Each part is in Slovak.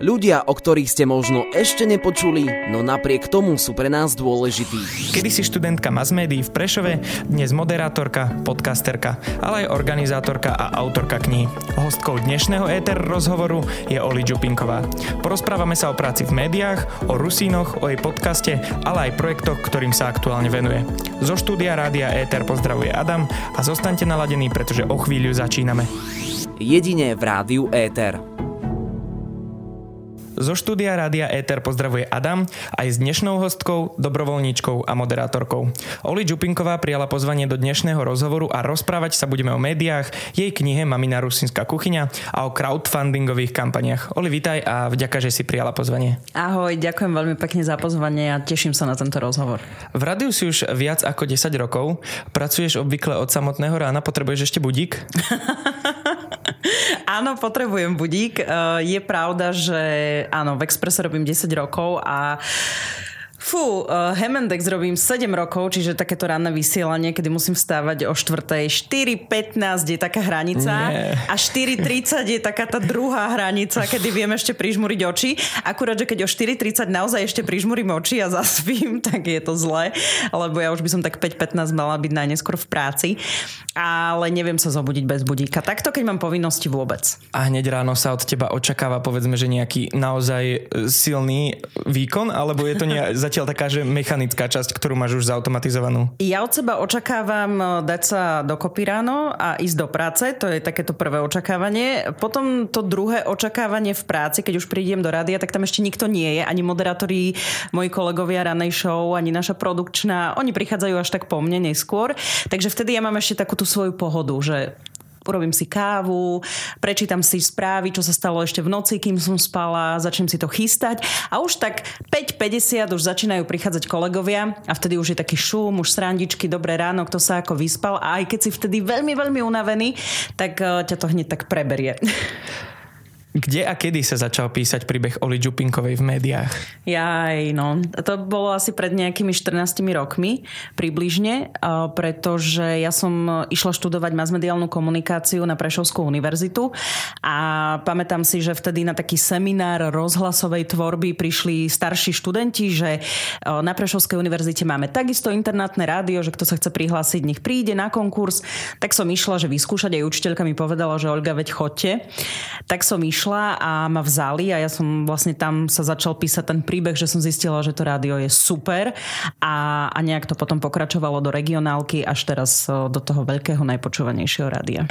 Ľudia, o ktorých ste možno ešte nepočuli, no napriek tomu sú pre nás dôležití. Kedy si študentka mass médií v Prešove, dnes moderátorka, podcasterka, ale aj organizátorka a autorka knihy. Hostkou dnešného éter rozhovoru je Oli Čupinková. Porozprávame sa o práci v médiách, o Rusínoch, o jej podcaste, ale aj projektoch, ktorým sa aktuálne venuje. Zo štúdia Rádia Éter pozdravuje Adam a zostaňte naladení, pretože o chvíľu začíname jedine v rádiu Éter. Zo štúdia Rádia Éter pozdravuje Adam aj s dnešnou hostkou, dobrovoľníčkou a moderátorkou. Oli Čupinková prijala pozvanie do dnešného rozhovoru a rozprávať sa budeme o médiách, jej knihe Mamina Rusinská kuchyňa a o crowdfundingových kampaniach. Oli, vitaj a vďaka, že si prijala pozvanie. Ahoj, ďakujem veľmi pekne za pozvanie a teším sa na tento rozhovor. V rádiu si už viac ako 10 rokov. Pracuješ obvykle od samotného rána, potrebuješ ešte budík? áno, potrebujem budík. E, je pravda, že áno, v Expresse robím 10 rokov a Fú, uh, Hemendex robím 7 rokov, čiže takéto ranné vysielanie, kedy musím vstávať o 4. 4.15 je taká hranica Nie. a 4.30 je taká tá druhá hranica, kedy viem ešte prižmuriť oči. Akurát, že keď o 4.30 naozaj ešte prižmurím oči a zaspím, tak je to zlé, lebo ja už by som tak 5.15 mala byť najneskôr v práci, ale neviem sa zobudiť bez budíka. Takto, keď mám povinnosti vôbec. A hneď ráno sa od teba očakáva, povedzme, že nejaký naozaj silný výkon, alebo je to nejak zatiaľ taká, že mechanická časť, ktorú máš už zautomatizovanú? Ja od seba očakávam eh, dať sa dokopy ráno a ísť do práce, to je takéto prvé očakávanie. Potom to druhé očakávanie v práci, keď už prídem do rádia, tak tam ešte nikto nie je, ani moderátori, moji kolegovia ranej show, ani naša produkčná, oni prichádzajú až tak po mne neskôr. Takže vtedy ja mám ešte takú tú svoju pohodu, že urobím si kávu, prečítam si správy, čo sa stalo ešte v noci, kým som spala, začnem si to chystať a už tak 5.50 už začínajú prichádzať kolegovia a vtedy už je taký šum, už srandičky, dobré ráno, kto sa ako vyspal a aj keď si vtedy veľmi, veľmi unavený, tak eh, ťa to hneď tak preberie. Kde a kedy sa začal písať príbeh Oli Čupinkovej v médiách? Jaj, no. To bolo asi pred nejakými 14 rokmi približne, pretože ja som išla študovať masmediálnu komunikáciu na Prešovskú univerzitu a pamätám si, že vtedy na taký seminár rozhlasovej tvorby prišli starší študenti, že na Prešovskej univerzite máme takisto internátne rádio, že kto sa chce prihlásiť, nech príde na konkurs. Tak som išla, že vyskúšať, aj učiteľka mi povedala, že Olga, veď chodte. Tak som išla išla a ma vzali a ja som vlastne tam sa začal písať ten príbeh, že som zistila, že to rádio je super a, a nejak to potom pokračovalo do regionálky až teraz do toho veľkého najpočúvanejšieho rádia.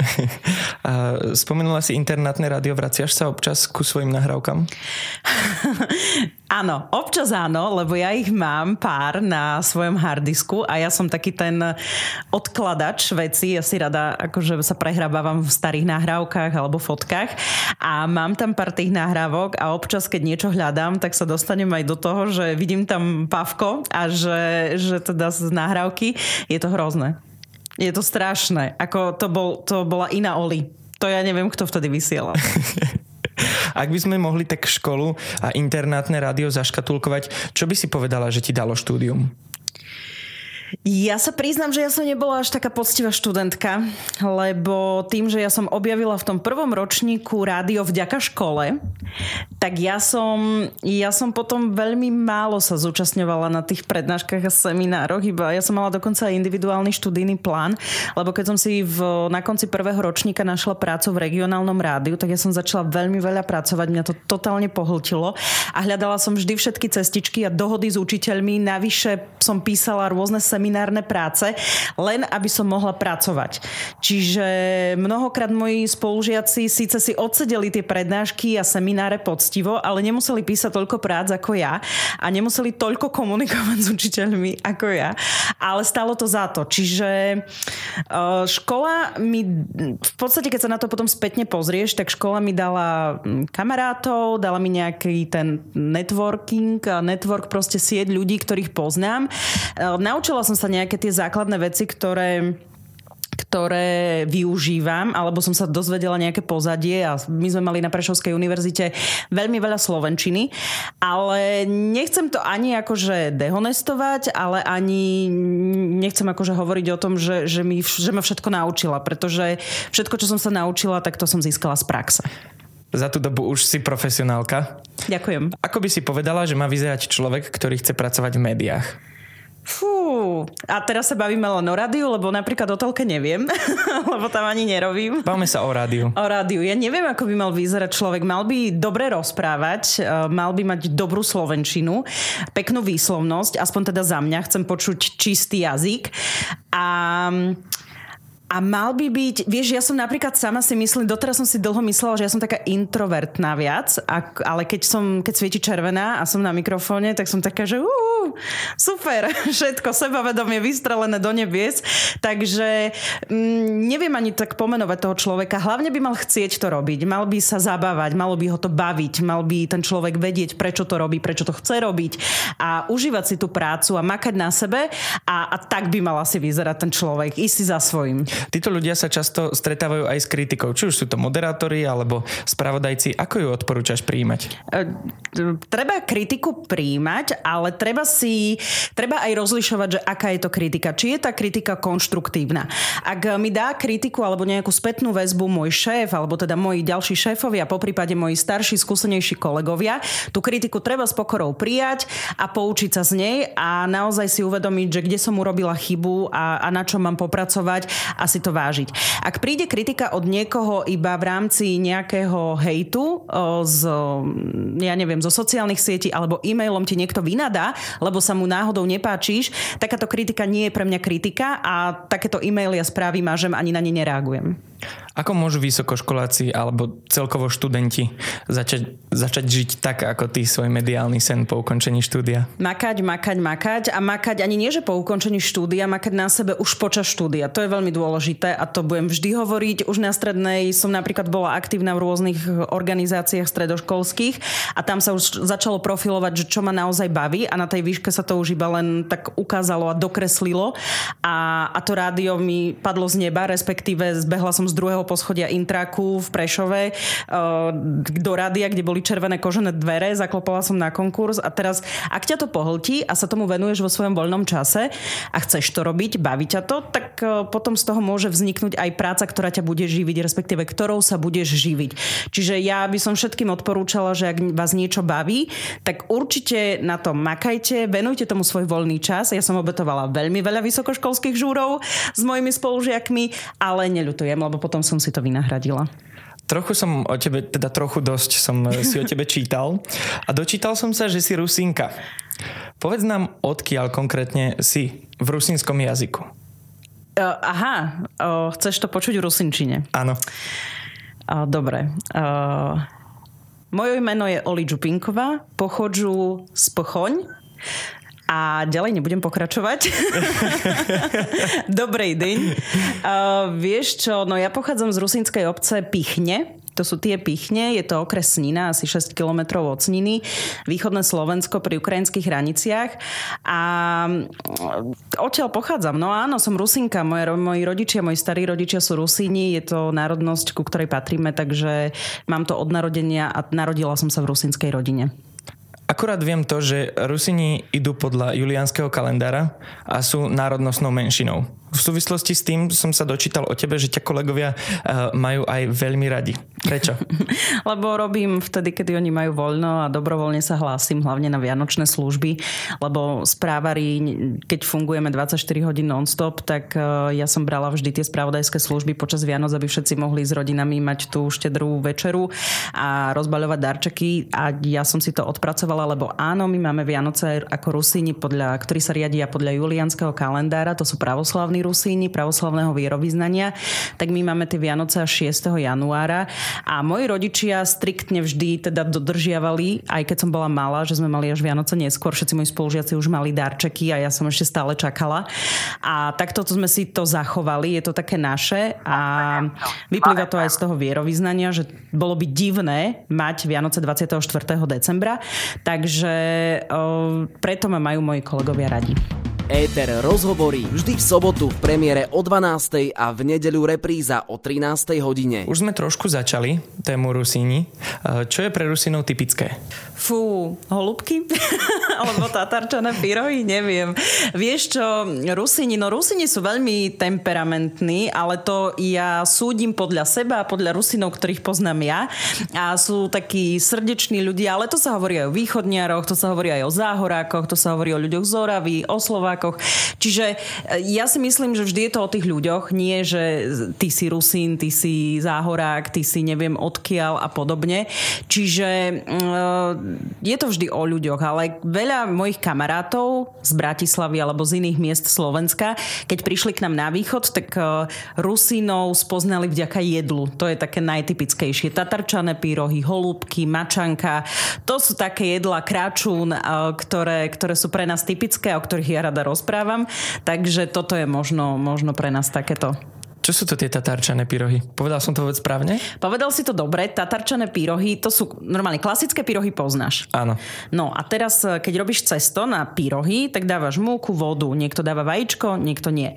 A spomenula si internátne rádio, vraciaš sa občas ku svojim nahrávkam? Áno, občas áno, lebo ja ich mám pár na svojom hardisku a ja som taký ten odkladač veci, ja si rada akože sa prehrábávam v starých nahrávkach alebo fotkách a mám tam pár tých nahrávok a občas, keď niečo hľadám, tak sa dostanem aj do toho, že vidím tam pavko a že, že teda z nahrávky je to hrozné. Je to strašné. Ako to, bol, to bola iná Oli. To ja neviem, kto vtedy vysielal. Ak by sme mohli tak školu a internátne rádio zaškatulkovať, čo by si povedala, že ti dalo štúdium? Ja sa priznám, že ja som nebola až taká poctivá študentka, lebo tým, že ja som objavila v tom prvom ročníku rádio vďaka škole, tak ja som, ja som potom veľmi málo sa zúčastňovala na tých prednáškach a seminároch, iba ja som mala dokonca aj individuálny študijný plán, lebo keď som si v, na konci prvého ročníka našla prácu v regionálnom rádiu, tak ja som začala veľmi veľa pracovať, mňa to totálne pohltilo a hľadala som vždy všetky cestičky a dohody s učiteľmi, navyše som písala rôzne semináre seminárne práce, len aby som mohla pracovať. Čiže mnohokrát moji spolužiaci síce si odsedeli tie prednášky a semináre poctivo, ale nemuseli písať toľko prác ako ja a nemuseli toľko komunikovať s učiteľmi ako ja. Ale stalo to za to. Čiže uh, škola mi, v podstate keď sa na to potom spätne pozrieš, tak škola mi dala hm, kamarátov, dala mi nejaký ten networking, network proste sieť ľudí, ktorých poznám. Uh, naučila som sa nejaké tie základné veci, ktoré ktoré využívam, alebo som sa dozvedela nejaké pozadie a my sme mali na Prešovskej univerzite veľmi veľa slovenčiny, ale nechcem to ani akože dehonestovať, ale ani nechcem akože hovoriť o tom, že, že, mi, že ma všetko naučila, pretože všetko, čo som sa naučila, tak to som získala z praxe. Za tú dobu už si profesionálka. Ďakujem. Ako by si povedala, že má vyzerať človek, ktorý chce pracovať v médiách? Fú, a teraz sa bavíme len o rádiu, lebo napríklad o telke neviem, lebo tam ani nerobím. Bavme sa o rádiu. O rádiu. Ja neviem, ako by mal vyzerať človek. Mal by dobre rozprávať, e, mal by mať dobrú slovenčinu, peknú výslovnosť, aspoň teda za mňa, chcem počuť čistý jazyk. A a mal by byť, vieš, ja som napríklad sama si myslím, doteraz som si dlho myslela, že ja som taká introvertná viac, ale keď som, keď svieti červená a som na mikrofóne, tak som taká, že uh, super, všetko sebavedomie vystrelené do nebies, takže mm, neviem ani tak pomenovať toho človeka, hlavne by mal chcieť to robiť, mal by sa zabávať, malo by ho to baviť, mal by ten človek vedieť, prečo to robí, prečo to chce robiť a užívať si tú prácu a makať na sebe a, a tak by mal asi vyzerať ten človek, ísť si za svojím. Títo ľudia sa často stretávajú aj s kritikou. Či už sú to moderátori alebo spravodajci. Ako ju odporúčaš príjmať? E, treba kritiku príjmať, ale treba si, treba aj rozlišovať, že aká je to kritika. Či je tá kritika konštruktívna. Ak mi dá kritiku alebo nejakú spätnú väzbu môj šéf, alebo teda moji ďalší šéfovia, po prípade moji starší, skúsenejší kolegovia, tú kritiku treba s pokorou prijať a poučiť sa z nej a naozaj si uvedomiť, že kde som urobila chybu a, a na čo mám popracovať a si to vážiť. Ak príde kritika od niekoho iba v rámci nejakého hejtu z, ja neviem, zo sociálnych sietí alebo e-mailom ti niekto vynadá, lebo sa mu náhodou nepáčiš, takáto kritika nie je pre mňa kritika a takéto e-maily a správy mážem ani na ne nereagujem. Ako môžu vysokoškoláci alebo celkovo študenti začať, začať žiť tak, ako ty svoj mediálny sen po ukončení štúdia? Makať, makať, makať a makať ani nie, že po ukončení štúdia, makať na sebe už počas štúdia. To je veľmi dôležité a to budem vždy hovoriť. Už na strednej som napríklad bola aktívna v rôznych organizáciách stredoškolských a tam sa už začalo profilovať, že čo ma naozaj baví a na tej výške sa to už iba len tak ukázalo a dokreslilo a, a to rádio mi padlo z neba, respektíve zbehla som z druhého poschodia Intraku v Prešove uh, do rádia, kde boli červené kožené dvere, zaklopala som na konkurs a teraz, ak ťa to pohltí a sa tomu venuješ vo svojom voľnom čase a chceš to robiť, baví ťa to, tak uh, potom z toho môže vzniknúť aj práca, ktorá ťa bude živiť, respektíve ktorou sa budeš živiť. Čiže ja by som všetkým odporúčala, že ak vás niečo baví, tak určite na to makajte, venujte tomu svoj voľný čas. Ja som obetovala veľmi veľa vysokoškolských žúrov s mojimi spolužiakmi, ale neľutujem, lebo potom som si to vynahradila. Trochu som o tebe, teda trochu dosť som si o tebe čítal a dočítal som sa, že si Rusinka. Povedz nám, odkiaľ konkrétne si v rusínskom jazyku. Uh, aha, uh, chceš to počuť v rusinčine? Áno. Uh, dobre. Uh, moje meno je Oli Čupinková, pochodžu z Pochoň, a ďalej nebudem pokračovať. Dobrej deň. Uh, vieš čo, no ja pochádzam z rusínskej obce Pichne, to sú tie Pichne, je to okres Snina, asi 6 km od Sniny, východné Slovensko pri ukrajinských hraniciach. A odtiaľ pochádzam. No áno, som Rusinka, moje, moji rodičia, moji starí rodičia sú Rusíni, je to národnosť, ku ktorej patríme, takže mám to od narodenia a narodila som sa v rusínskej rodine. Akurát viem to, že Rusini idú podľa julianského kalendára a sú národnostnou menšinou v súvislosti s tým som sa dočítal o tebe, že ťa kolegovia uh, majú aj veľmi radi. Prečo? lebo robím vtedy, kedy oni majú voľno a dobrovoľne sa hlásim hlavne na vianočné služby, lebo správari, keď fungujeme 24 hodín non-stop, tak uh, ja som brala vždy tie spravodajské služby počas Vianoc, aby všetci mohli s rodinami mať tú štedrú večeru a rozbaľovať darčeky a ja som si to odpracovala, lebo áno, my máme Vianoce ako Rusíni, podľa, ktorí sa riadia podľa julianského kalendára, to sú pravoslavní Rusíni pravoslavného vierovýznania, tak my máme tie Vianoce až 6. januára a moji rodičia striktne vždy teda dodržiavali, aj keď som bola malá, že sme mali až Vianoce neskôr, všetci moji spolužiaci už mali darčeky a ja som ešte stále čakala. A takto sme si to zachovali, je to také naše a vyplýva to aj z toho vierovýznania, že bolo by divné mať Vianoce 24. decembra, takže o, preto ma majú moji kolegovia radi. Éter rozhovorí vždy v sobotu v premiére o 12. a v nedeľu repríza o 13. hodine. Už sme trošku začali tému Rusíni. E, čo je pre Rusinov typické? Fú, holubky? Alebo tatarčané pyrohy? Neviem. Vieš čo, Rusini, no Rusini sú veľmi temperamentní, ale to ja súdim podľa seba a podľa Rusinov, ktorých poznám ja. A sú takí srdeční ľudia, ale to sa hovorí aj o východniaroch, to sa hovorí aj o záhorákoch, to sa hovorí o ľuďoch z Oravy, o Slovákoch Slovákoch. Čiže e, ja si myslím, že vždy je to o tých ľuďoch, nie že ty si Rusín, ty si Záhorák, ty si neviem odkiaľ a podobne. Čiže e, je to vždy o ľuďoch, ale veľa mojich kamarátov z Bratislavy alebo z iných miest Slovenska, keď prišli k nám na východ, tak e, Rusínov spoznali vďaka jedlu. To je také najtypickejšie. Tatarčané pírohy, holúbky, mačanka. To sú také jedla, kráčun, ktoré, ktoré sú pre nás typické, o ktorých ja rada rozprávam. Takže toto je možno, možno pre nás takéto čo sú to tie tatarčané pyrohy? Povedal som to vôbec správne? Povedal si to dobre. Tatarčané pyrohy, to sú normálne klasické pyrohy poznáš. Áno. No a teraz, keď robíš cesto na pyrohy, tak dávaš múku, vodu. Niekto dáva vajíčko, niekto nie.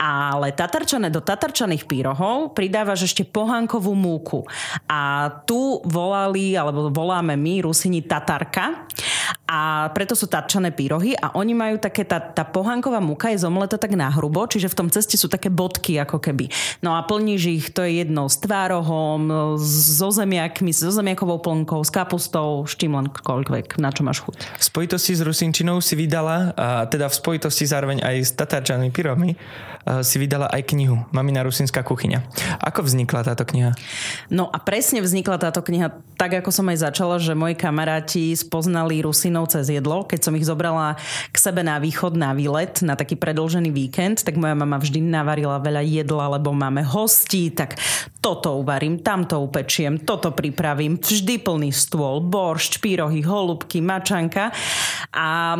Ale tatarčané do tatarčaných pyrohov pridávaš ešte pohánkovú múku. A tu volali, alebo voláme my, Rusini, tatarka. A preto sú tatarčané pyrohy a oni majú také, tá, tá pohánková múka je zomletá tak nahrubo, čiže v tom ceste sú také bodky ako keby. No a plníš ich, to je jedno s tvárohom, so zemiakmi, so zemiakovou plnkou, s kapustou, s čím lenkoľvek, na čo máš chuť. V spojitosti s Rusinčinou si vydala, a teda v spojitosti zároveň aj s tatarčanými pyromi, si vydala aj knihu Mamina Rusinská kuchyňa. Ako vznikla táto kniha? No a presne vznikla táto kniha tak, ako som aj začala, že moji kamaráti spoznali Rusinov cez jedlo. Keď som ich zobrala k sebe na východ, na výlet, na taký predlžený víkend, tak moja mama vždy navarila veľa jedla lebo máme hostí, tak toto uvarím, tamto upečiem, toto pripravím, vždy plný stôl, boršč, pírohy, holubky, mačanka. A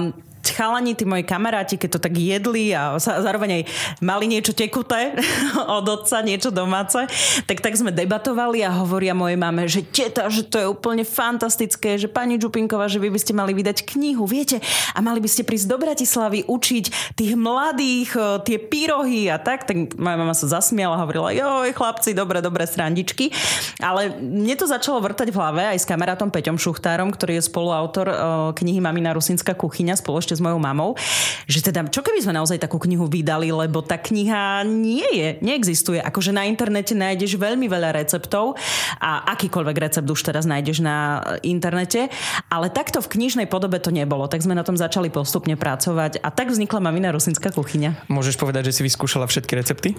chalani, tí moji kamaráti, keď to tak jedli a zároveň aj mali niečo tekuté od otca, niečo domáce, tak tak sme debatovali a hovoria mojej mame, že teta, že to je úplne fantastické, že pani Čupinková, že vy by ste mali vydať knihu, viete, a mali by ste prísť do Bratislavy učiť tých mladých, e, tie pyrohy a tak, tak moja mama sa zasmiala a hovorila, joj, chlapci, dobre, dobre, srandičky. Ale mne to začalo vrtať v hlave aj s kamarátom Peťom Šuchtárom, ktorý je spoluautor e, knihy Mamina Rusinská kuchyňa spolu s mojou mamou, že teda čo keby sme naozaj takú knihu vydali, lebo tá kniha nie je, neexistuje. Akože na internete nájdeš veľmi veľa receptov a akýkoľvek recept už teraz nájdeš na internete, ale takto v knižnej podobe to nebolo. Tak sme na tom začali postupne pracovať a tak vznikla Mamina Rusinská kuchyňa. Môžeš povedať, že si vyskúšala všetky recepty?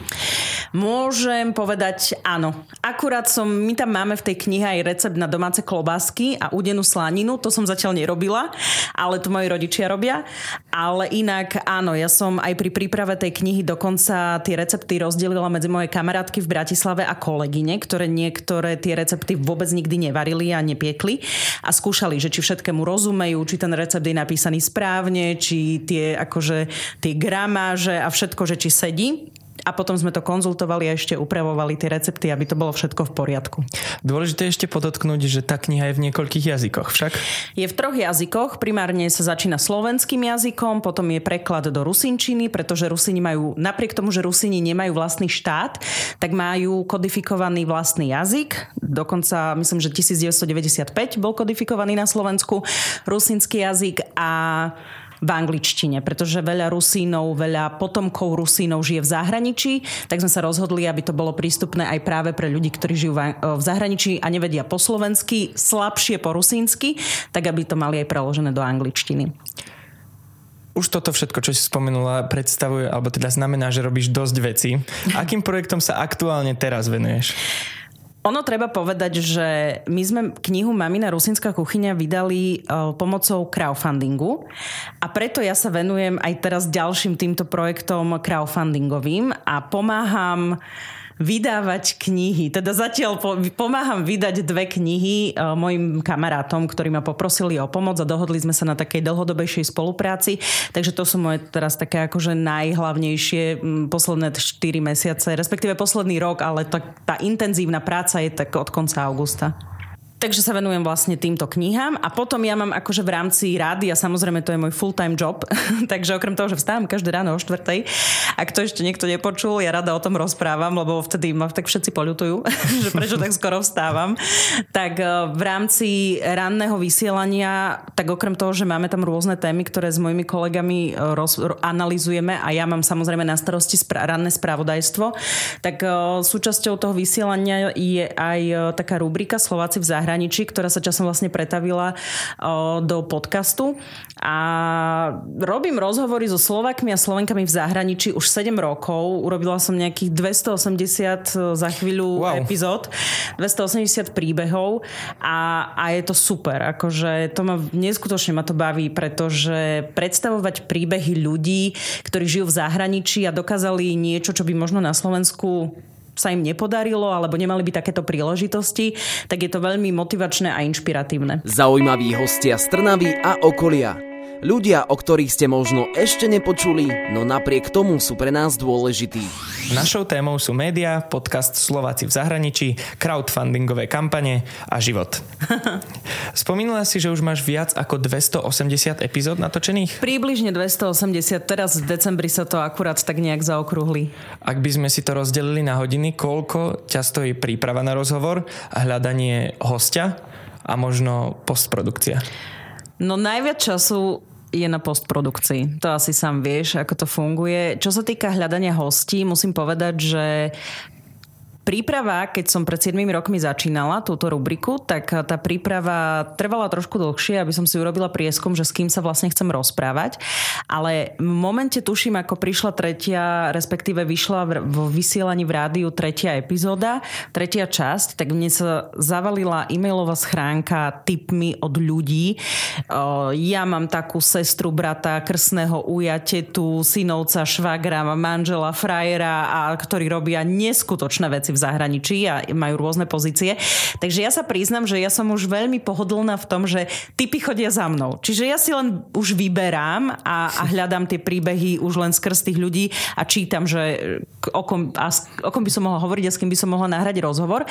Môžem povedať áno. Akurát som, my tam máme v tej knihe aj recept na domáce klobásky a udenú slaninu, to som zatiaľ nerobila, ale to moji rodičia robia. Ale inak áno, ja som aj pri príprave tej knihy dokonca tie recepty rozdelila medzi moje kamarátky v Bratislave a kolegyne, ktoré niektoré tie recepty vôbec nikdy nevarili a nepiekli a skúšali, že či všetkému rozumejú, či ten recept je napísaný správne, či tie akože tie gramáže a všetko, že či sedí a potom sme to konzultovali a ešte upravovali tie recepty, aby to bolo všetko v poriadku. Dôležité ešte podotknúť, že tá kniha je v niekoľkých jazykoch však? Je v troch jazykoch. Primárne sa začína slovenským jazykom, potom je preklad do rusinčiny, pretože Rusini majú, napriek tomu, že Rusini nemajú vlastný štát, tak majú kodifikovaný vlastný jazyk. Dokonca myslím, že 1995 bol kodifikovaný na Slovensku rusinský jazyk a v angličtine, pretože veľa Rusínov, veľa potomkov Rusínov žije v zahraničí, tak sme sa rozhodli, aby to bolo prístupné aj práve pre ľudí, ktorí žijú v zahraničí a nevedia po slovensky, slabšie po rusínsky, tak aby to mali aj preložené do angličtiny už toto všetko, čo si spomenula, predstavuje, alebo teda znamená, že robíš dosť veci. Akým projektom sa aktuálne teraz venuješ? Ono treba povedať, že my sme knihu Mamina Rusinská kuchyňa vydali uh, pomocou crowdfundingu. A preto ja sa venujem aj teraz ďalším týmto projektom crowdfundingovým a pomáham uh, vydávať knihy. Teda zatiaľ pomáham vydať dve knihy uh, mojim kamarátom, ktorí ma poprosili o pomoc a dohodli sme sa na takej dlhodobejšej spolupráci. Takže to sú moje teraz také akože najhlavnejšie posledné 4 mesiace, respektíve posledný rok, ale tá, tá intenzívna práca je tak od konca augusta. Takže sa venujem vlastne týmto knihám a potom ja mám akože v rámci rády a samozrejme to je môj full-time job, takže okrem toho, že vstávam každé ráno o štvrtej, ak to ešte niekto nepočul, ja rada o tom rozprávam, lebo vtedy ma tak všetci poľutujú, že prečo tak skoro vstávam. Tak e, v rámci ranného vysielania, tak okrem toho, že máme tam rôzne témy, ktoré s mojimi kolegami e, roz, analizujeme a ja mám samozrejme na starosti spra- ranné spravodajstvo, tak e, súčasťou toho vysielania je aj taká rubrika Slováci v zahraničí zahraničí, ktorá sa časom vlastne pretavila do podcastu. A robím rozhovory so Slovakmi a Slovenkami v zahraničí už 7 rokov. Urobila som nejakých 280 za chvíľu wow. epizód, 280 príbehov a, a je to super. Akože to ma neskutočne ma to baví, pretože predstavovať príbehy ľudí, ktorí žijú v zahraničí a dokázali niečo, čo by možno na Slovensku sa im nepodarilo alebo nemali by takéto príležitosti, tak je to veľmi motivačné a inšpiratívne. Zaujímaví hostia z Trnavy a okolia. Ľudia, o ktorých ste možno ešte nepočuli, no napriek tomu sú pre nás dôležití. Našou témou sú média, podcast Slováci v zahraničí, crowdfundingové kampane a život. Spomínala si, že už máš viac ako 280 epizód natočených? Približne 280, teraz v decembri sa to akurát tak nejak zaokrúhli. Ak by sme si to rozdelili na hodiny, koľko ťa stojí príprava na rozhovor hľadanie hostia a možno postprodukcia? No najviac času je na postprodukcii. To asi sám vieš, ako to funguje. Čo sa týka hľadania hostí, musím povedať, že príprava, keď som pred 7 rokmi začínala túto rubriku, tak tá príprava trvala trošku dlhšie, aby som si urobila prieskum, že s kým sa vlastne chcem rozprávať. Ale v momente tuším, ako prišla tretia, respektíve vyšla vo vysielaní v rádiu tretia epizóda, tretia časť, tak mne sa zavalila e-mailová schránka tipmi od ľudí. Ja mám takú sestru, brata, krsného uja, tetu, synovca, švagra, manžela, frajera, a ktorí robia neskutočné veci v zahraničí a majú rôzne pozície. Takže ja sa priznam, že ja som už veľmi pohodlná v tom, že typy chodia za mnou. Čiže ja si len už vyberám a, a hľadám tie príbehy už len skrz tých ľudí a čítam, že o kom, a, o kom by som mohla hovoriť a s kým by som mohla nahrať rozhovor.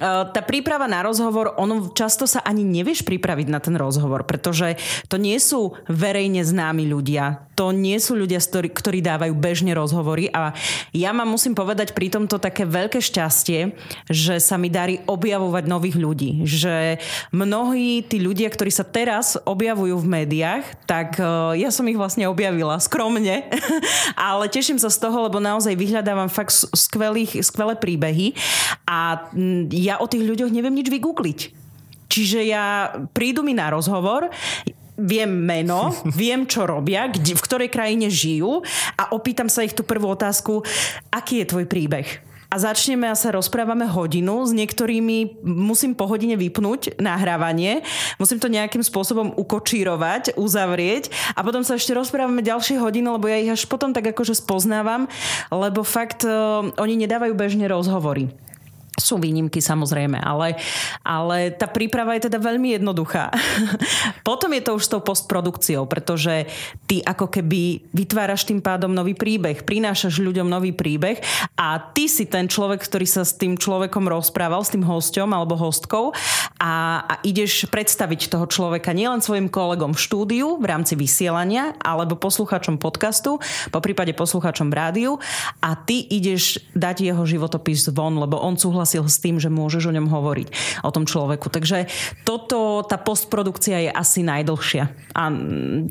Uh, tá príprava na rozhovor, ono často sa ani nevieš pripraviť na ten rozhovor, pretože to nie sú verejne známi ľudia. To nie sú ľudia, ktorí dávajú bežne rozhovory a ja mám, musím povedať, pri tomto také veľké šťastie, že sa mi darí objavovať nových ľudí. Že mnohí tí ľudia, ktorí sa teraz objavujú v médiách, tak e, ja som ich vlastne objavila skromne, ale teším sa z toho, lebo naozaj vyhľadávam fakt skvelých, skvelé príbehy a ja o tých ľuďoch neviem nič vygoogliť. Čiže ja prídu mi na rozhovor, viem meno, viem, čo robia, kde, v ktorej krajine žijú a opýtam sa ich tú prvú otázku, aký je tvoj príbeh? a začneme a sa rozprávame hodinu. S niektorými musím po hodine vypnúť nahrávanie, musím to nejakým spôsobom ukočírovať, uzavrieť a potom sa ešte rozprávame ďalšie hodiny, lebo ja ich až potom tak akože spoznávam, lebo fakt uh, oni nedávajú bežne rozhovory. Sú výnimky samozrejme, ale, ale tá príprava je teda veľmi jednoduchá. Potom je to už s tou postprodukciou, pretože ty ako keby vytváraš tým pádom nový príbeh, prinášaš ľuďom nový príbeh a ty si ten človek, ktorý sa s tým človekom rozprával, s tým hosťom alebo hostkou a, a ideš predstaviť toho človeka nielen svojim kolegom v štúdiu v rámci vysielania alebo poslucháčom podcastu, po prípade poslucháčom rádiu a ty ideš dať jeho životopis von, lebo on súhlasí súhlasil s tým, že môžeš o ňom hovoriť, o tom človeku. Takže toto, tá postprodukcia je asi najdlhšia. A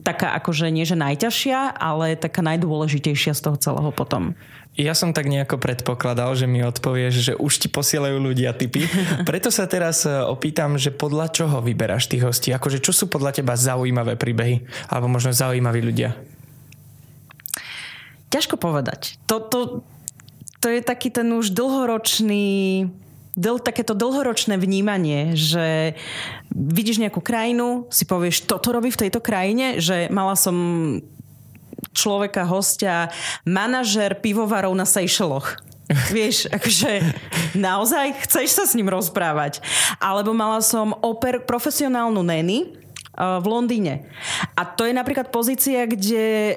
taká akože nie, že najťažšia, ale taká najdôležitejšia z toho celého potom. Ja som tak nejako predpokladal, že mi odpovieš, že už ti posielajú ľudia typy. Preto sa teraz e, opýtam, že podľa čoho vyberáš tých hostí? Akože čo sú podľa teba zaujímavé príbehy? Alebo možno zaujímaví ľudia? Ťažko povedať. To, to, je taký ten už dlhoročný dl, takéto dlhoročné vnímanie, že vidíš nejakú krajinu, si povieš, toto robí v tejto krajine, že mala som človeka, hostia, manažer pivovarov na Seychelloch. Vieš, akože naozaj chceš sa s ním rozprávať. Alebo mala som oper, profesionálnu neny, v Londýne. A to je napríklad pozícia, kde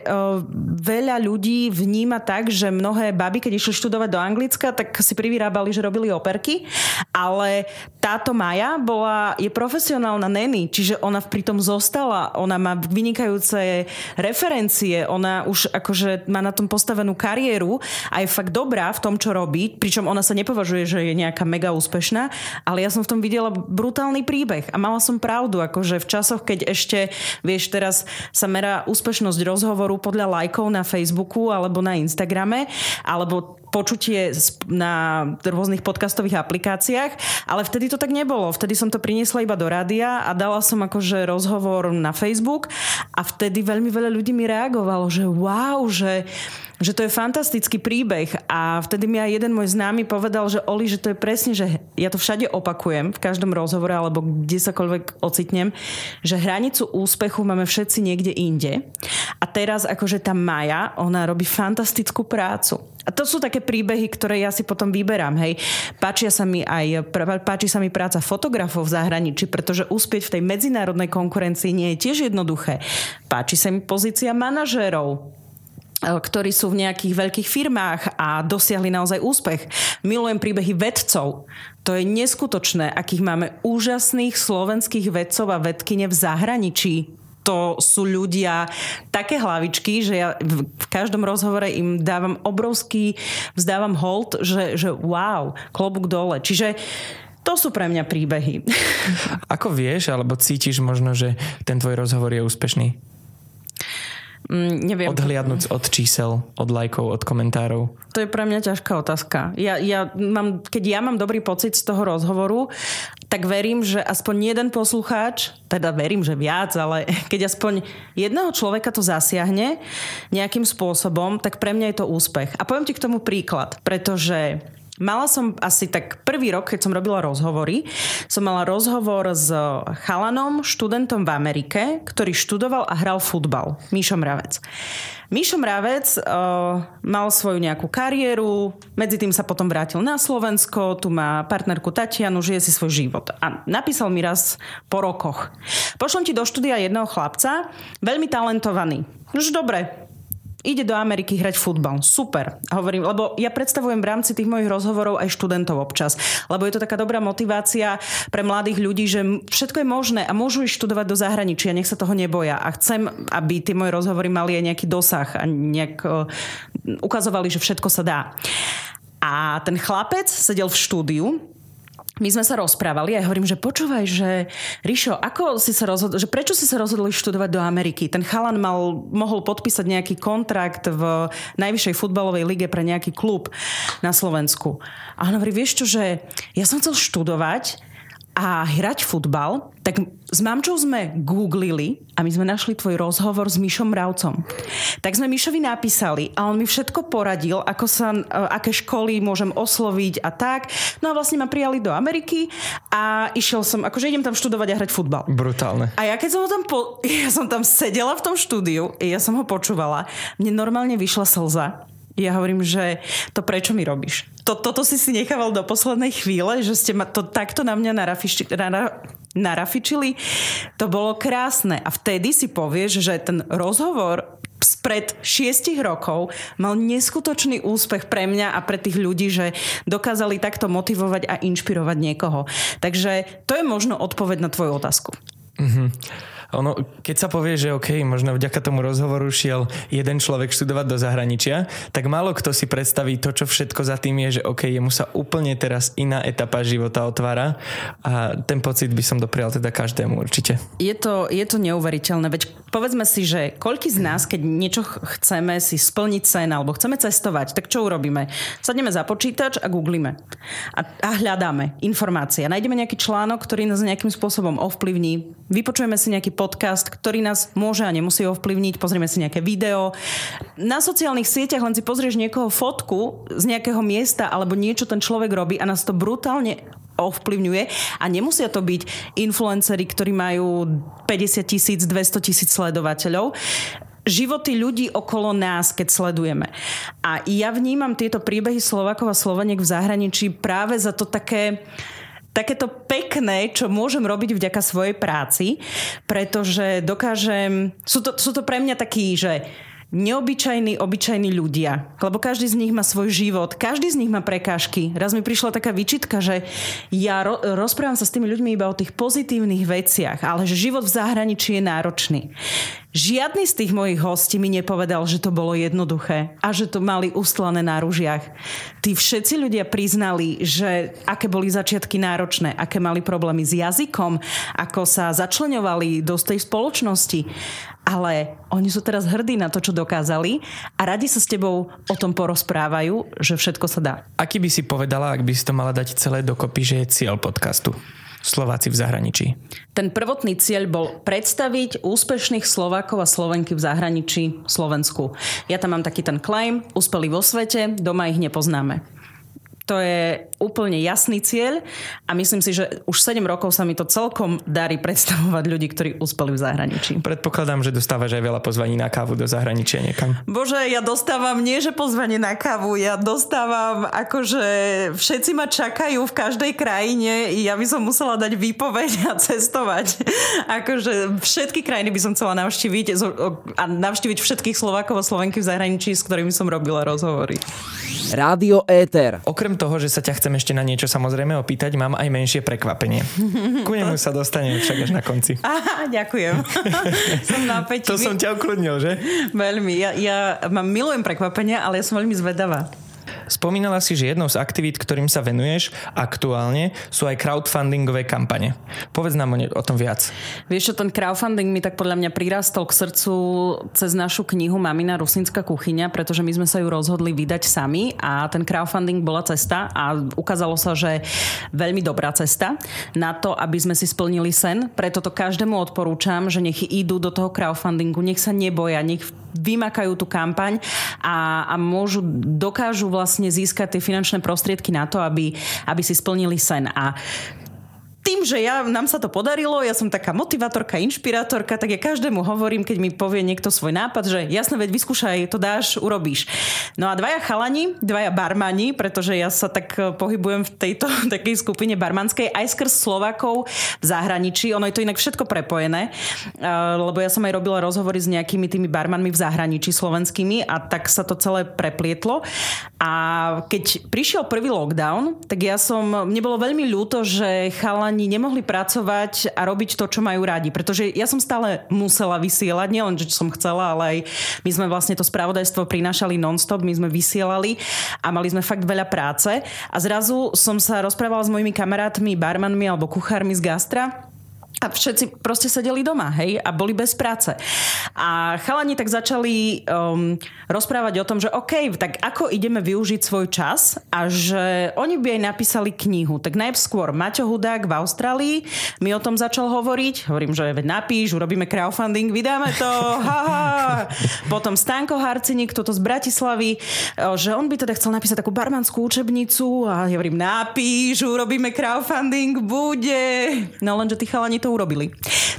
veľa ľudí vníma tak, že mnohé baby, keď išli študovať do Anglicka, tak si privyrábali, že robili operky, ale táto Maja bola, je profesionálna neny, čiže ona pritom zostala, ona má vynikajúce referencie, ona už akože má na tom postavenú kariéru a je fakt dobrá v tom, čo robí, pričom ona sa nepovažuje, že je nejaká mega úspešná, ale ja som v tom videla brutálny príbeh a mala som pravdu, akože v časoch, keď ešte, vieš, teraz sa merá úspešnosť rozhovoru podľa lajkov na Facebooku alebo na Instagrame, alebo počutie na rôznych podcastových aplikáciách, ale vtedy to tak nebolo. Vtedy som to priniesla iba do rádia a dala som akože rozhovor na Facebook a vtedy veľmi veľa ľudí mi reagovalo, že wow, že že to je fantastický príbeh a vtedy mi aj jeden môj známy povedal, že Oli, že to je presne, že ja to všade opakujem v každom rozhovore alebo kde sakoľvek ocitnem, že hranicu úspechu máme všetci niekde inde a teraz akože tá Maja, ona robí fantastickú prácu. A to sú také príbehy, ktoré ja si potom vyberám. Hej. Páčia sa mi aj, páči sa mi práca fotografov v zahraničí, pretože úspieť v tej medzinárodnej konkurencii nie je tiež jednoduché. Páči sa mi pozícia manažérov, ktorí sú v nejakých veľkých firmách a dosiahli naozaj úspech. Milujem príbehy vedcov. To je neskutočné, akých máme úžasných slovenských vedcov a vedkyne v zahraničí to sú ľudia také hlavičky, že ja v každom rozhovore im dávam obrovský, vzdávam hold, že, že wow, klobúk dole. Čiže to sú pre mňa príbehy. Ako vieš, alebo cítiš možno, že ten tvoj rozhovor je úspešný? Mm, neviem. Odhliadnúť od čísel, od lajkov, od komentárov? To je pre mňa ťažká otázka. Ja, ja mám, keď ja mám dobrý pocit z toho rozhovoru, tak verím, že aspoň jeden poslucháč, teda verím, že viac, ale keď aspoň jedného človeka to zasiahne nejakým spôsobom, tak pre mňa je to úspech. A poviem ti k tomu príklad, pretože Mala som asi tak prvý rok, keď som robila rozhovory, som mala rozhovor s chalanom, študentom v Amerike, ktorý študoval a hral futbal. Míšo Mravec. Míšo Mravec uh, mal svoju nejakú kariéru, medzi tým sa potom vrátil na Slovensko, tu má partnerku Tatianu, žije si svoj život. A napísal mi raz po rokoch. Pošlom ti do štúdia jedného chlapca, veľmi talentovaný. Už dobre, ide do Ameriky hrať futbal. Super. Hovorím, lebo ja predstavujem v rámci tých mojich rozhovorov aj študentov občas. Lebo je to taká dobrá motivácia pre mladých ľudí, že všetko je možné a môžu ísť študovať do zahraničia, nech sa toho neboja. A chcem, aby tie moje rozhovory mali aj nejaký dosah a nejak uh, ukazovali, že všetko sa dá. A ten chlapec sedel v štúdiu my sme sa rozprávali a ja hovorím, že počúvaj, že Rišo, ako si sa rozhodol, že prečo si sa rozhodli študovať do Ameriky? Ten chalan mal, mohol podpísať nejaký kontrakt v najvyššej futbalovej lige pre nejaký klub na Slovensku. A on hovorí, vieš čo, že ja som chcel študovať a hrať futbal, tak s mamčou sme googlili a my sme našli tvoj rozhovor s Mišom Mravcom. Tak sme Mišovi napísali a on mi všetko poradil, ako sa, e, aké školy môžem osloviť a tak. No a vlastne ma prijali do Ameriky a išiel som, akože idem tam študovať a hrať futbal. Brutálne. A ja keď som ho tam, po, ja som tam sedela v tom štúdiu, ja som ho počúvala, mne normálne vyšla slza ja hovorím, že to prečo mi robíš? To, toto si si nechával do poslednej chvíle, že ste ma to takto na mňa narafiči, nara, narafičili. To bolo krásne. A vtedy si povieš, že ten rozhovor spred šiestich rokov mal neskutočný úspech pre mňa a pre tých ľudí, že dokázali takto motivovať a inšpirovať niekoho. Takže to je možno odpoveď na tvoju otázku. Mm-hmm. Ono, keď sa povie, že OK, možno vďaka tomu rozhovoru šiel jeden človek študovať do zahraničia, tak málo kto si predstaví to, čo všetko za tým je, že OK, jemu sa úplne teraz iná etapa života otvára a ten pocit by som doprial teda každému určite. Je to, je to neuveriteľné, veď povedzme si, že koľky z nás, keď niečo chceme si splniť sen alebo chceme cestovať, tak čo urobíme? Sadneme za počítač a googlíme a, a hľadáme informácie. Nájdeme nejaký článok, ktorý nás nejakým spôsobom ovplyvní, vypočujeme si nejaký podcast, ktorý nás môže a nemusí ovplyvniť, pozrieme si nejaké video. Na sociálnych sieťach len si pozrieš niekoho fotku z nejakého miesta alebo niečo ten človek robí a nás to brutálne ovplyvňuje a nemusia to byť influenceri, ktorí majú 50 tisíc, 200 tisíc sledovateľov životy ľudí okolo nás, keď sledujeme. A ja vnímam tieto príbehy Slovakov a Sloveniek v zahraničí práve za to také takéto pekné, čo môžem robiť vďaka svojej práci, pretože dokážem, sú to, sú to pre mňa takí, že neobyčajní, obyčajní ľudia. Lebo každý z nich má svoj život, každý z nich má prekážky. Raz mi prišla taká výčitka, že ja ro- rozprávam sa s tými ľuďmi iba o tých pozitívnych veciach, ale že život v zahraničí je náročný. Žiadny z tých mojich hostí mi nepovedal, že to bolo jednoduché a že to mali ustlané na ružiach. Tí všetci ľudia priznali, že aké boli začiatky náročné, aké mali problémy s jazykom, ako sa začleňovali do tej spoločnosti ale oni sú teraz hrdí na to, čo dokázali a radi sa s tebou o tom porozprávajú, že všetko sa dá. Aký by si povedala, ak by si to mala dať celé dokopy, že je cieľ podcastu? Slováci v zahraničí. Ten prvotný cieľ bol predstaviť úspešných Slovákov a Slovenky v zahraničí Slovensku. Ja tam mám taký ten claim, uspeli vo svete, doma ich nepoznáme. To je úplne jasný cieľ a myslím si, že už 7 rokov sa mi to celkom darí predstavovať ľudí, ktorí uspeli v zahraničí. Predpokladám, že dostávaš aj veľa pozvaní na kávu do zahraničia niekam. Bože, ja dostávam nie, že pozvanie na kávu, ja dostávam akože všetci ma čakajú v každej krajine ja by som musela dať výpoveď a cestovať. akože všetky krajiny by som chcela navštíviť a navštíviť všetkých Slovákov a Slovenky v zahraničí, s ktorými som robila rozhovory. Rádio Éter. Okrem toho, že sa ťa chcem ešte na niečo samozrejme opýtať, mám aj menšie prekvapenie. Ku nemu sa dostanem však až na konci. Aha, ďakujem. som napätí. To som ťa ukludnil, že? Veľmi. Ja, ja mám, milujem prekvapenia, ale ja som veľmi zvedavá. Spomínala si, že jednou z aktivít, ktorým sa venuješ aktuálne, sú aj crowdfundingové kampane. Povedz nám o, ne- o tom viac. Vieš čo, ten crowdfunding mi tak podľa mňa prirastol k srdcu cez našu knihu Mamina Rusinská kuchyňa, pretože my sme sa ju rozhodli vydať sami a ten crowdfunding bola cesta a ukázalo sa, že veľmi dobrá cesta na to, aby sme si splnili sen. Preto to každému odporúčam, že nech idú do toho crowdfundingu, nech sa neboja, nech vymakajú tú kampaň a, a môžu, dokážu vlastne získať tie finančné prostriedky na to, aby, aby si splnili sen. A tým, že ja, nám sa to podarilo, ja som taká motivátorka, inšpirátorka, tak ja každému hovorím, keď mi povie niekto svoj nápad, že jasne, veď vyskúšaj, to dáš, urobíš. No a dvaja chalani, dvaja barmani, pretože ja sa tak e, pohybujem v tejto takej skupine barmanskej aj skrz Slovakov v zahraničí. Ono je to inak všetko prepojené, e, lebo ja som aj robila rozhovory s nejakými tými barmanmi v zahraničí slovenskými a tak sa to celé preplietlo. A keď prišiel prvý lockdown, tak ja som, mne bolo veľmi ľúto, že chalani chalani nemohli pracovať a robiť to, čo majú radi. Pretože ja som stále musela vysielať, nielen, čo som chcela, ale aj my sme vlastne to spravodajstvo prinášali non-stop, my sme vysielali a mali sme fakt veľa práce. A zrazu som sa rozprávala s mojimi kamarátmi, barmanmi alebo kuchármi z gastra a všetci proste sedeli doma, hej, a boli bez práce. A chalani tak začali um, rozprávať o tom, že OK, tak ako ideme využiť svoj čas a že oni by aj napísali knihu. Tak najskôr Maťo Hudák v Austrálii mi o tom začal hovoriť. Hovorím, že veď napíš, urobíme crowdfunding, vydáme to, ha. Potom Stanko Harciník, toto z Bratislavy, že on by teda chcel napísať takú barmanskú učebnicu a ja hovorím, napíš, urobíme crowdfunding, bude. No lenže tí chalani to urobili.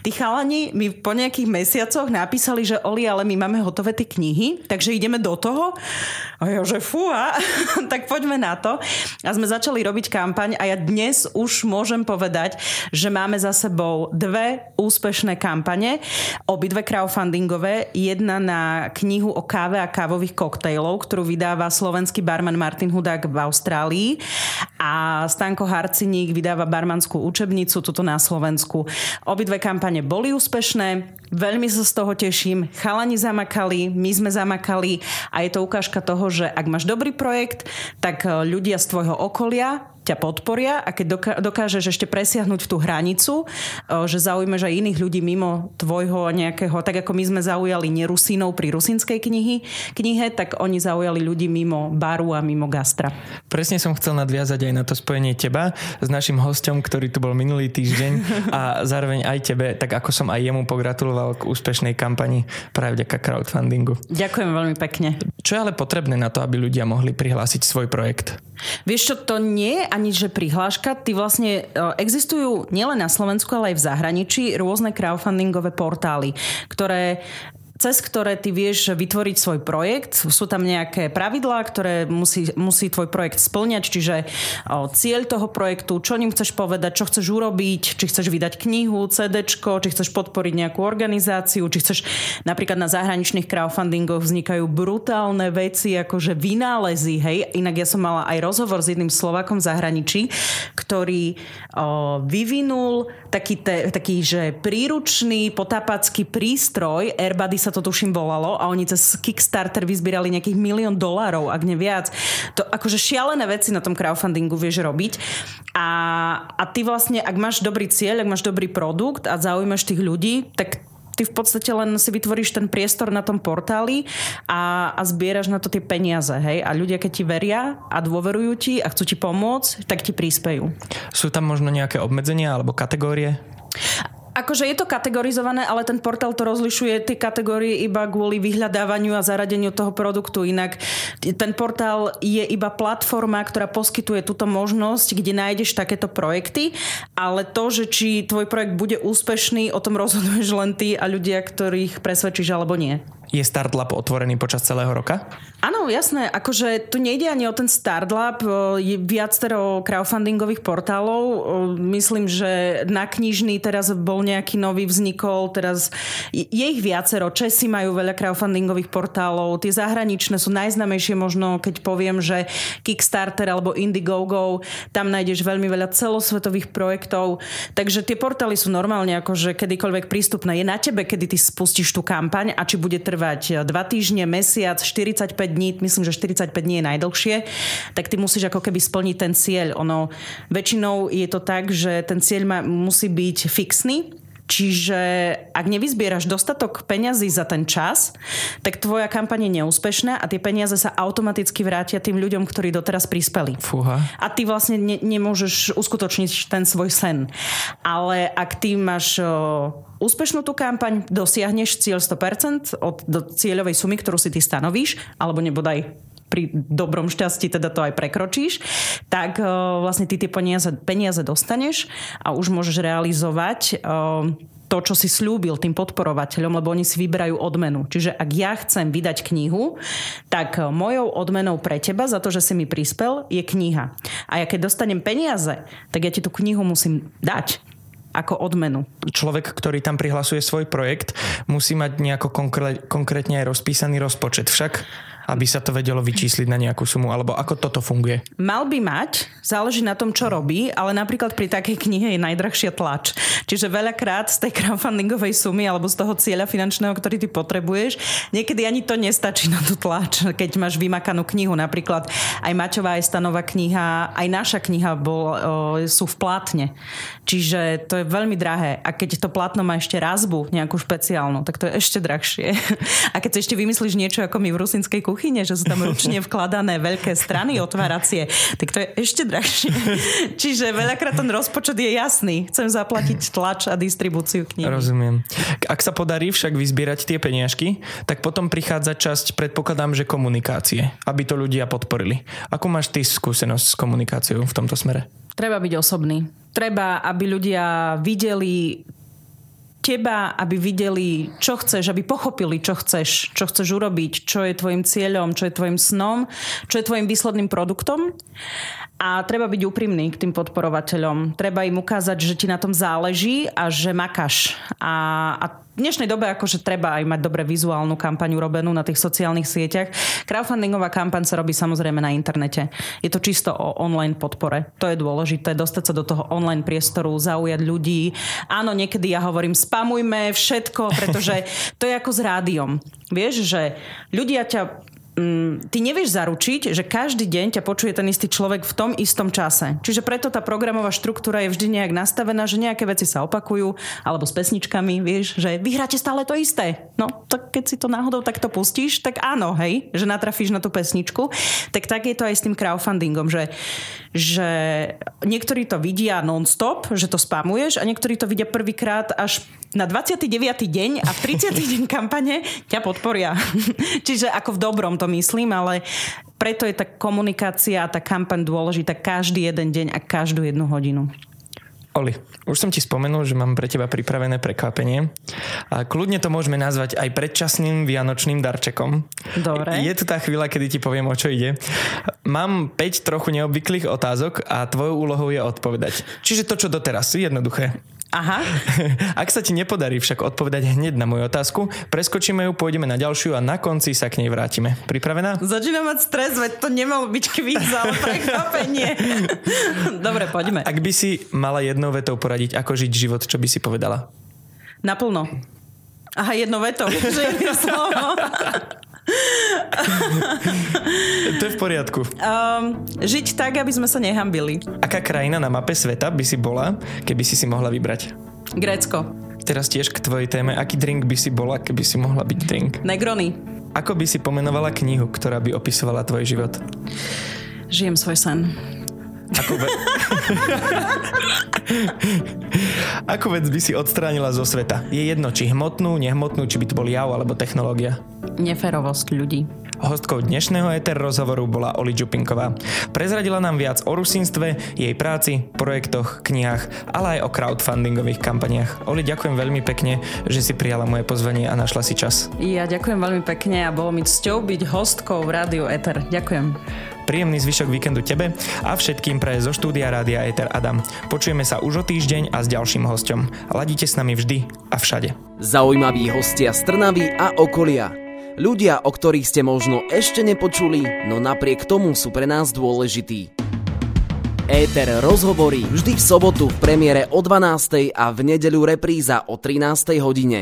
Tí chalani mi po nejakých mesiacoch napísali, že Oli, ale my máme hotové tie knihy, takže ideme do toho. A ja, že fúha, tak poďme na to. A sme začali robiť kampaň a ja dnes už môžem povedať, že máme za sebou dve úspešné kampane, obidve crowdfundingové. Jedna na knihu o káve a kávových koktejlov, ktorú vydáva slovenský barman Martin Hudák v Austrálii a Stanko Harciník vydáva barmanskú učebnicu tuto na Slovensku. Obidve kampane boli úspešné, veľmi sa z toho teším. Chalani zamakali, my sme zamakali a je to ukážka toho, že ak máš dobrý projekt, tak eh, ľudia z tvojho okolia ťa podporia a keď dokážeš ešte presiahnuť tú hranicu, že zaujímaš aj iných ľudí mimo tvojho nejakého, tak ako my sme zaujali nerusínov pri rusinskej knihy, knihe, tak oni zaujali ľudí mimo baru a mimo gastra. Presne som chcel nadviazať aj na to spojenie teba s našim hostom, ktorý tu bol minulý týždeň a zároveň aj tebe, tak ako som aj jemu pogratuloval k úspešnej kampani práve vďaka crowdfundingu. Ďakujem veľmi pekne. Čo je ale potrebné na to, aby ľudia mohli prihlásiť svoj projekt? Vieš čo, to nie je ani že prihláška. Ty vlastne e, existujú nielen na Slovensku, ale aj v zahraničí rôzne crowdfundingové portály, ktoré cez ktoré ty vieš vytvoriť svoj projekt. Sú tam nejaké pravidlá, ktoré musí, musí tvoj projekt splňať, čiže o, cieľ toho projektu, čo ním chceš povedať, čo chceš urobiť, či chceš vydať knihu, CD, či chceš podporiť nejakú organizáciu, či chceš napríklad na zahraničných crowdfundingoch vznikajú brutálne veci, akože vynálezy, hej. Inak ja som mala aj rozhovor s jedným Slovakom v zahraničí, ktorý o, vyvinul taký, te, taký, že príručný potápacký prístroj, Airbuddy sa to tuším volalo a oni cez Kickstarter vyzbierali nejakých milión dolárov, ak ne viac. To akože šialené veci na tom crowdfundingu vieš robiť. A, a ty vlastne, ak máš dobrý cieľ, ak máš dobrý produkt a zaujímaš tých ľudí, tak ty v podstate len si vytvoríš ten priestor na tom portáli a, a zbieraš na to tie peniaze, hej? A ľudia, keď ti veria a dôverujú ti a chcú ti pomôcť, tak ti príspejú. Sú tam možno nejaké obmedzenia alebo kategórie? Akože je to kategorizované, ale ten portál to rozlišuje tie kategórie iba kvôli vyhľadávaniu a zaradeniu toho produktu. Inak ten portál je iba platforma, ktorá poskytuje túto možnosť, kde nájdeš takéto projekty, ale to, že či tvoj projekt bude úspešný, o tom rozhoduješ len ty a ľudia, ktorých presvedčíš alebo nie. Je Startlab otvorený počas celého roka? Áno, jasné. Akože tu nejde ani o ten Startlab. Je viacero crowdfundingových portálov. Myslím, že na knižný teraz bol nejaký nový vznikol. Teraz je ich viacero. Česi majú veľa crowdfundingových portálov. Tie zahraničné sú najznamejšie možno, keď poviem, že Kickstarter alebo Indiegogo. Tam nájdeš veľmi veľa celosvetových projektov. Takže tie portály sú normálne akože kedykoľvek prístupné. Je na tebe, kedy ty spustíš tú kampaň a či bude trvať trvať 2 týždne, mesiac, 45 dní, myslím, že 45 dní je najdlhšie, tak ty musíš ako keby splniť ten cieľ. Ono, väčšinou je to tak, že ten cieľ má, musí byť fixný, Čiže ak nevyzbieraš dostatok peňazí za ten čas, tak tvoja kampaň je neúspešná a tie peniaze sa automaticky vrátia tým ľuďom, ktorí doteraz prispeli. Fúha. A ty vlastne ne, nemôžeš uskutočniť ten svoj sen. Ale ak ty máš o, úspešnú tú kampaň, dosiahneš cieľ 100% od do cieľovej sumy, ktorú si ty stanovíš, alebo nebodaj pri dobrom šťastí teda to aj prekročíš, tak uh, vlastne ty tie peniaze, peniaze dostaneš a už môžeš realizovať uh, to, čo si slúbil tým podporovateľom, lebo oni si vyberajú odmenu. Čiže ak ja chcem vydať knihu, tak mojou odmenou pre teba za to, že si mi prispel, je kniha. A ja keď dostanem peniaze, tak ja ti tú knihu musím dať ako odmenu. Človek, ktorý tam prihlasuje svoj projekt, musí mať nejako konkrétne aj rozpísaný rozpočet. Však aby sa to vedelo vyčísliť na nejakú sumu, alebo ako toto funguje? Mal by mať, záleží na tom, čo robí, ale napríklad pri takej knihe je najdrahšia tlač. Čiže veľakrát z tej crowdfundingovej sumy alebo z toho cieľa finančného, ktorý ty potrebuješ, niekedy ani to nestačí na tú tlač, keď máš vymakanú knihu. Napríklad aj Maťová, aj Stanová kniha, aj naša kniha bol, o, sú v plátne. Čiže to je veľmi drahé. A keď to plátno má ešte razbu, nejakú špeciálnu, tak to je ešte drahšie. A keď si ešte vymyslíš niečo ako my v rusinskej kuchyne, že sú tam ručne vkladané veľké strany otváracie, tak to je ešte drahšie. Čiže veľakrát ten rozpočet je jasný. Chcem zaplatiť tlač a distribúciu kníh. Rozumiem. Ak sa podarí však vyzbierať tie peniažky, tak potom prichádza časť, predpokladám, že komunikácie, aby to ľudia podporili. Ako máš ty skúsenosť s komunikáciou v tomto smere? Treba byť osobný. Treba, aby ľudia videli teba, aby videli, čo chceš, aby pochopili, čo chceš, čo chceš urobiť, čo je tvojim cieľom, čo je tvojim snom, čo je tvojim výsledným produktom. A treba byť úprimný k tým podporovateľom. Treba im ukázať, že ti na tom záleží a že makáš. A, a v dnešnej dobe akože treba aj mať dobre vizuálnu kampaň urobenú na tých sociálnych sieťach. Crowdfundingová kampaň sa robí samozrejme na internete. Je to čisto o online podpore. To je dôležité, dostať sa do toho online priestoru, zaujať ľudí. Áno, niekedy ja hovorím, spamujme všetko, pretože to je ako s rádiom. Vieš, že ľudia ťa mm, ty nevieš zaručiť, že každý deň ťa počuje ten istý človek v tom istom čase. Čiže preto tá programová štruktúra je vždy nejak nastavená, že nejaké veci sa opakujú, alebo s pesničkami, vieš, že vyhráte stále to isté. No, tak keď si to náhodou takto pustíš, tak áno, hej, že natrafíš na tú pesničku. Tak tak je to aj s tým crowdfundingom, že, že niektorí to vidia non-stop, že to spamuješ a niektorí to vidia prvýkrát až na 29. deň a v 30. deň kampane ťa podporia. Čiže ako v dobrom to myslím, ale preto je tá komunikácia a tá kampaň dôležitá každý jeden deň a každú jednu hodinu. Oli, už som ti spomenul, že mám pre teba pripravené prekvapenie. A kľudne to môžeme nazvať aj predčasným vianočným darčekom. Dobre. Je tu tá chvíľa, kedy ti poviem, o čo ide. Mám 5 trochu neobvyklých otázok a tvojou úlohou je odpovedať. Čiže to, čo doteraz, jednoduché. Aha. Ak sa ti nepodarí však odpovedať hneď na moju otázku, preskočíme ju, pôjdeme na ďalšiu a na konci sa k nej vrátime. Pripravená? Začínam mať stres, veď to nemalo byť kvíz, ale prekvapenie. Dobre, poďme. Ak by si mala jednou vetou poradiť, ako žiť život, čo by si povedala? Naplno. Aha, jednou vetou, že jedno slovo. to je v poriadku. Um, žiť tak, aby sme sa nehambili. Aká krajina na mape sveta by si bola, keby si si mohla vybrať? Grécko. Teraz tiež k tvojej téme. Aký drink by si bola, keby si mohla byť drink? Negrony. Ako by si pomenovala knihu, ktorá by opisovala tvoj život? Žijem svoj sen. Ako, ve- Akú vec by si odstránila zo sveta? Je jedno, či hmotnú, nehmotnú, či by to bol jav alebo technológia. Neferovosť ľudí. Hostkou dnešného ETR rozhovoru bola Oli Čupinková. Prezradila nám viac o rusínstve, jej práci, projektoch, knihách, ale aj o crowdfundingových kampaniách. Oli, ďakujem veľmi pekne, že si prijala moje pozvanie a našla si čas. Ja ďakujem veľmi pekne a bolo mi cťou byť hostkou v Rádiu ETR. Ďakujem. Príjemný zvyšok víkendu tebe a všetkým pre zo štúdia Rádia Eter Adam. Počujeme sa už o týždeň a s ďalším hostom. Ladíte s nami vždy a všade. Zaujímaví hostia z Trnavy a okolia. Ľudia, o ktorých ste možno ešte nepočuli, no napriek tomu sú pre nás dôležití. Éter rozhovorí vždy v sobotu v premiére o 12. a v nedeľu repríza o 13. hodine.